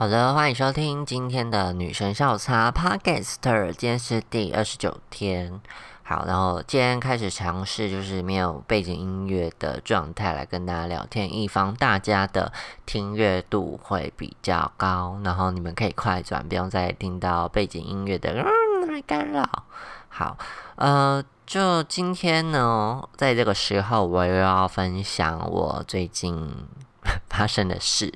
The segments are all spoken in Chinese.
好的，欢迎收听今天的女神笑茶 Podcast，今天是第二十九天。好，然后今天开始尝试就是没有背景音乐的状态来跟大家聊天，以防大家的听阅度会比较高，然后你们可以快转，不用再听到背景音乐的干扰。好，呃，就今天呢，在这个时候，我又要分享我最近发生的事。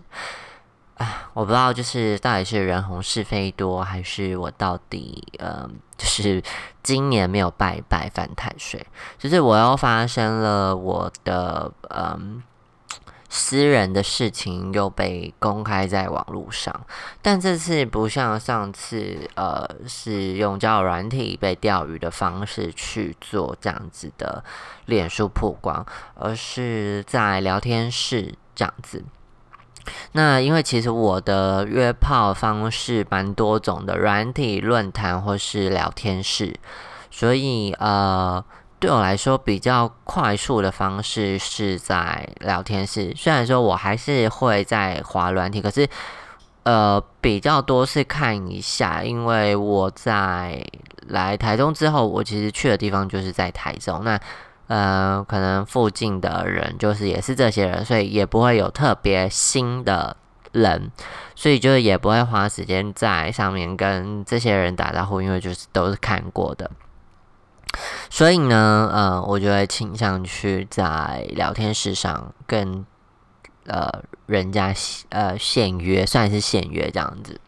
啊，我不知道，就是到底是人红是非多，还是我到底呃，就是今年没有拜拜犯太岁，就是我又发生了我的嗯私人的事情又被公开在网络上，但这次不像上次呃是用交友软体被钓鱼的方式去做这样子的脸书曝光，而是在聊天室这样子。那因为其实我的约炮方式蛮多种的，软体、论坛或是聊天室，所以呃，对我来说比较快速的方式是在聊天室。虽然说我还是会在滑软体，可是呃比较多是看一下，因为我在来台中之后，我其实去的地方就是在台中。那呃，可能附近的人就是也是这些人，所以也不会有特别新的人，所以就是也不会花时间在上面跟这些人打招呼，因为就是都是看过的。所以呢，呃，我就会倾向去在聊天室上跟呃人家呃现约，算是现约这样子。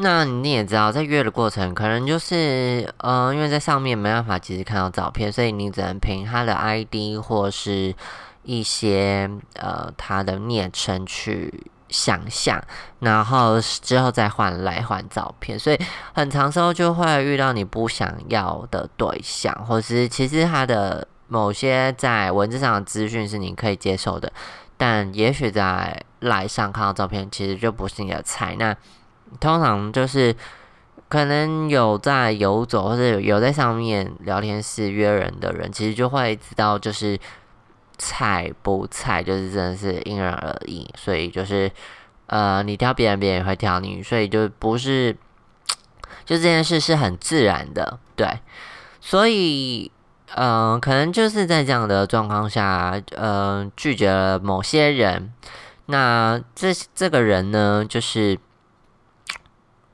那你也知道，在约的过程，可能就是，呃，因为在上面没办法及时看到照片，所以你只能凭他的 ID 或是一些呃他的昵称去想象，然后之后再换来换照片，所以很长时候就会遇到你不想要的对象，或是其实他的某些在文字上的资讯是你可以接受的，但也许在来上看到照片，其实就不是你的菜，那。通常就是可能有在游走或者有在上面聊天室约人的人，其实就会知道就是菜不菜，就是真的是因人而异。所以就是呃，你挑别人，别人也会挑你，所以就不是就这件事是很自然的，对。所以嗯，可能就是在这样的状况下，嗯，拒绝了某些人。那这这个人呢，就是。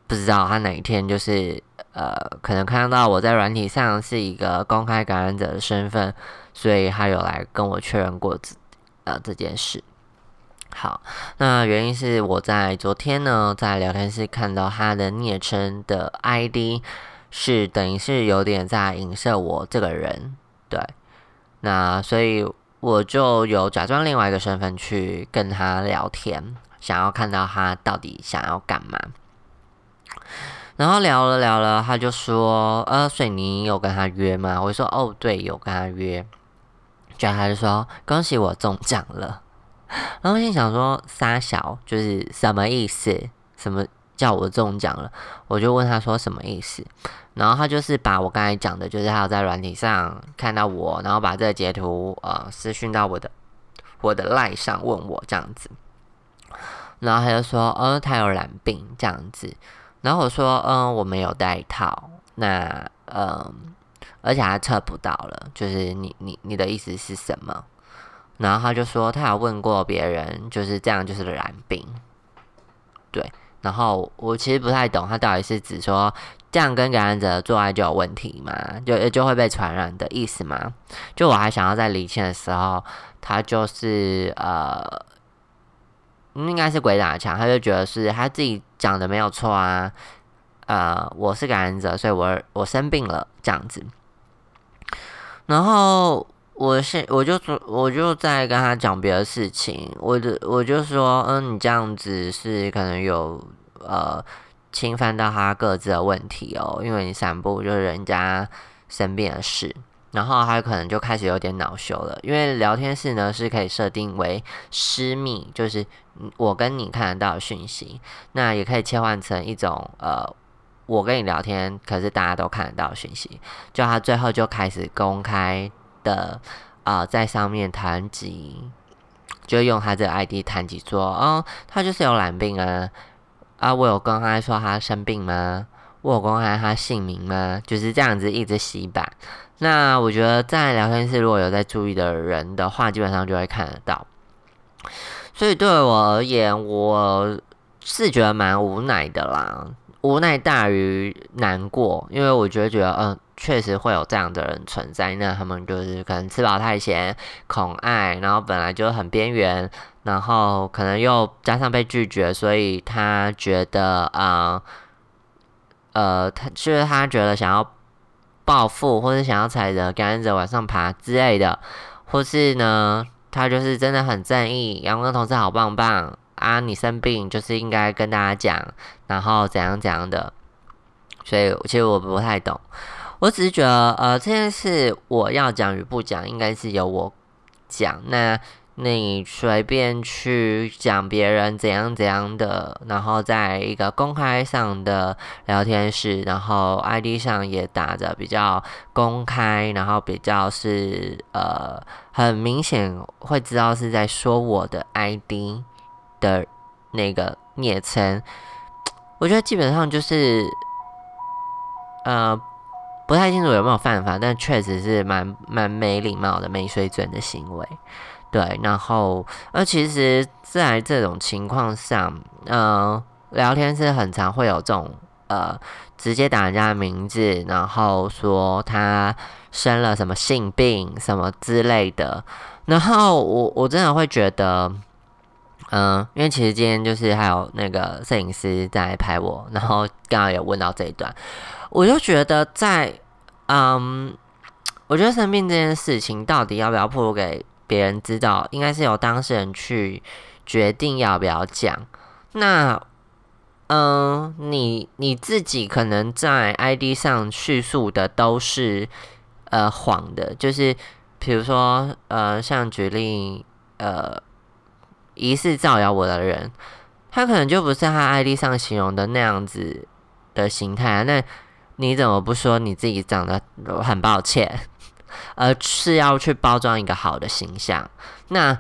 不知道他哪一天就是呃，可能看到我在软体上是一个公开感染者的身份，所以他有来跟我确认过这呃这件事。好，那原因是我在昨天呢，在聊天室看到他的昵称的 ID 是等于是有点在影射我这个人，对，那所以我就有假装另外一个身份去跟他聊天，想要看到他到底想要干嘛。然后聊了聊了，他就说：“呃，水泥有跟他约吗？”我说：“哦，对，有跟他约。”然后他就说：“恭喜我中奖了。”然后心想说：“撒小就是什么意思？什么叫我中奖了？”我就问他说：“什么意思？”然后他就是把我刚才讲的，就是他有在软体上看到我，然后把这个截图呃私讯到我的我的赖上问我这样子。然后他就说：“呃，他有染病这样子。”然后我说，嗯，我没有带套，那，嗯，而且还测不到了，就是你你你的意思是什么？然后他就说，他有问过别人，就是这样，就是染病，对。然后我其实不太懂，他到底是指说这样跟感染者做爱就有问题吗？就就会被传染的意思吗？就我还想要在离线的时候，他就是呃。应该是鬼打墙，他就觉得是他自己讲的没有错啊，呃，我是感染者，所以我我生病了这样子。然后我是我就说我就在跟他讲别的事情，我的我就说，嗯，你这样子是可能有呃侵犯到他各自的问题哦，因为你散步就是人家生病的事。然后他可能就开始有点恼羞了，因为聊天室呢是可以设定为私密，就是我跟你看得到讯息，那也可以切换成一种呃，我跟你聊天，可是大家都看得到讯息。就他最后就开始公开的啊，在上面谈及就用他这 ID 谈及说，哦，他就是有懒病啊，啊，我有公开说他生病吗？我有公开他姓名吗？就是这样子一直洗版。那我觉得在聊天室如果有在注意的人的话，基本上就会看得到。所以对我而言，我是觉得蛮无奈的啦，无奈大于难过，因为我觉得觉得，嗯，确实会有这样的人存在，那他们就是可能吃饱太闲，恐爱，然后本来就很边缘，然后可能又加上被拒绝，所以他觉得，啊，呃，他就是他觉得想要暴富，或者想要踩着感染者往上爬之类的，或是呢？他就是真的很正义，阳光同事好棒棒啊！你生病就是应该跟大家讲，然后怎样怎样的。所以其实我不太懂，我只是觉得呃这件事我要讲与不讲，应该是由我讲。那你随便去讲别人怎样怎样的，然后在一个公开上的聊天室，然后 ID 上也打着比较公开，然后比较是呃很明显会知道是在说我的 ID 的那个昵称，我觉得基本上就是呃不太清楚有没有犯法，但确实是蛮蛮没礼貌的、没水准的行为。对，然后，呃，其实，在这种情况下，嗯，聊天是很常会有这种，呃，直接打人家的名字，然后说他生了什么性病什么之类的，然后我我真的会觉得，嗯，因为其实今天就是还有那个摄影师在拍我，然后刚好有问到这一段，我就觉得在，嗯，我觉得生病这件事情到底要不要铺给？别人知道，应该是由当事人去决定要不要讲。那，嗯，你你自己可能在 ID 上叙述的都是呃谎的，就是比如说呃，像举例呃，疑似造谣我的人，他可能就不是他 ID 上形容的那样子的形态啊。那你怎么不说你自己长得很抱歉？而是要去包装一个好的形象，那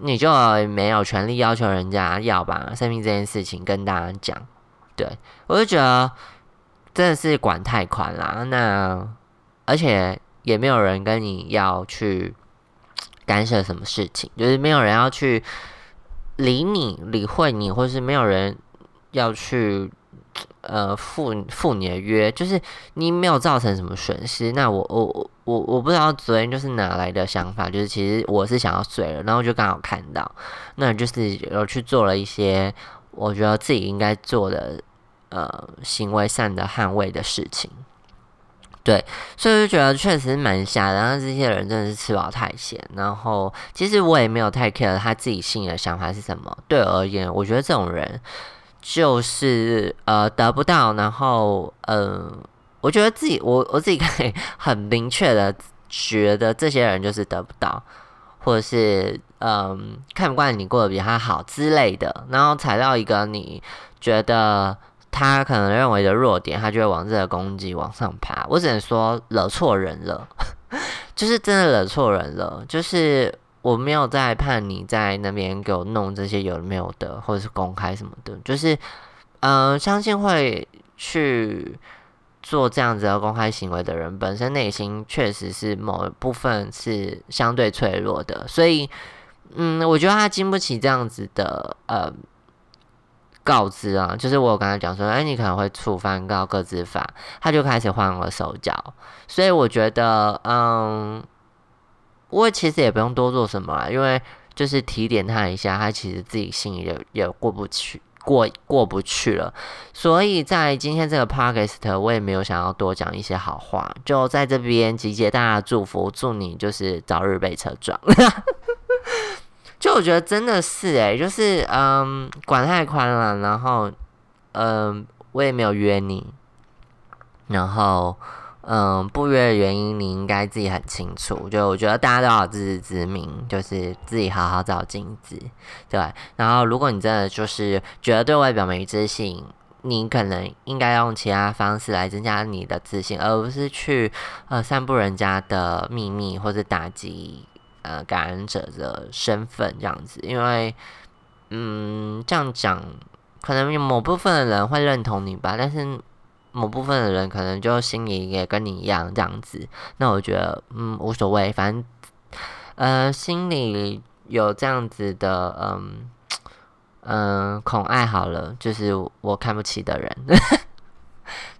你就没有权利要求人家要把生命这件事情跟大家讲。对我就觉得真的是管太宽啦。那而且也没有人跟你要去干涉什么事情，就是没有人要去理你、理会你，或是没有人要去。呃，付付你的约，就是你没有造成什么损失。那我我我我不知道昨天就是哪来的想法，就是其实我是想要睡了，然后就刚好看到，那就是有去做了一些我觉得自己应该做的呃行为上的捍卫的事情。对，所以就觉得确实蛮瞎的。然后这些人真的是吃饱太闲。然后其实我也没有太 care 他自己心里的想法是什么。对我而言，我觉得这种人。就是呃得不到，然后嗯，我觉得自己我我自己可以 很明确的觉得这些人就是得不到，或者是嗯看不惯你过得比他好之类的，然后踩到一个你觉得他可能认为的弱点，他就会往这个攻击往上爬。我只能说惹错人了，就是真的惹错人了，就是。我没有在怕你在那边给我弄这些有没有的，或者是公开什么的，就是，嗯，相信会去做这样子的公开行为的人，本身内心确实是某一部分是相对脆弱的，所以，嗯，我觉得他经不起这样子的呃告知啊，就是我有跟他讲说，哎，你可能会触犯告各自法，他就开始慌了手脚，所以我觉得，嗯。我其实也不用多做什么，因为就是提点他一下，他其实自己心里也也过不去，过过不去了。所以在今天这个 podcast，我也没有想要多讲一些好话，就在这边集结大家的祝福，祝你就是早日被车撞。就我觉得真的是诶，就是嗯，管太宽了，然后嗯，我也没有约你，然后。嗯，不约的原因你应该自己很清楚。就我觉得大家都要自知之明，就是自己好好照镜子，对。然后，如果你真的就是觉得对外表没自信，你可能应该用其他方式来增加你的自信，而不是去呃散布人家的秘密或者打击呃感染者的身份这样子，因为嗯这样讲，可能有某部分的人会认同你吧，但是某部分的人可能就心里也跟你一样这样子，那我觉得嗯无所谓，反正呃心里有这样子的嗯嗯恐爱好了，就是我看不起的人。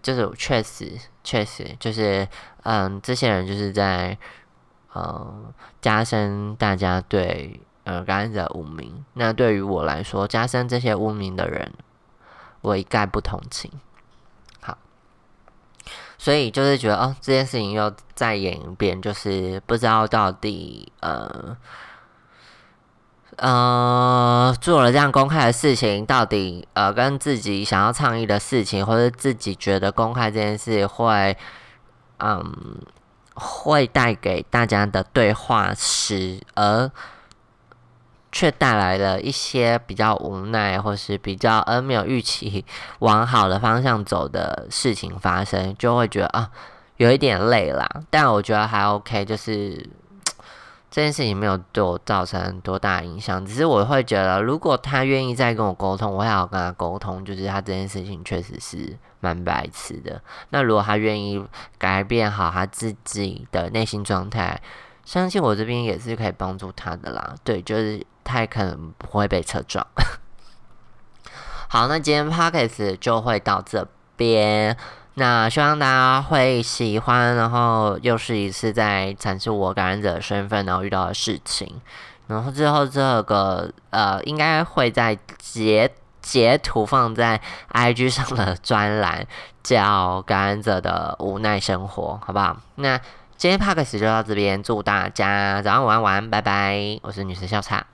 就是确实，确实就是，嗯，这些人就是在，呃，加深大家对呃感染者污名。那对于我来说，加深这些污名的人，我一概不同情。所以就是觉得，哦，这件事情又再演一遍，就是不知道到底，呃。呃，做了这样公开的事情，到底呃跟自己想要倡议的事情，或者自己觉得公开这件事会，嗯，会带给大家的对话时，而却带来了一些比较无奈，或是比较而没有预期往好的方向走的事情发生，就会觉得啊，有一点累啦。但我觉得还 OK，就是。这件事情没有对我造成多大影响，只是我会觉得，如果他愿意再跟我沟通，我会好跟他沟通，就是他这件事情确实是蛮白痴的。那如果他愿意改变好他自己的内心状态，相信我这边也是可以帮助他的啦。对，就是他也可能不会被车撞。好，那今天 Pockets 就会到这边。那希望大家会喜欢，然后又是一次在阐述我感染者的身份，然后遇到的事情。然后之后这个呃，应该会在截截图放在 IG 上的专栏，叫感染者的无奈生活，好不好？那今天帕克斯就到这边，祝大家早上晚安晚安，拜拜！我是女神笑茶。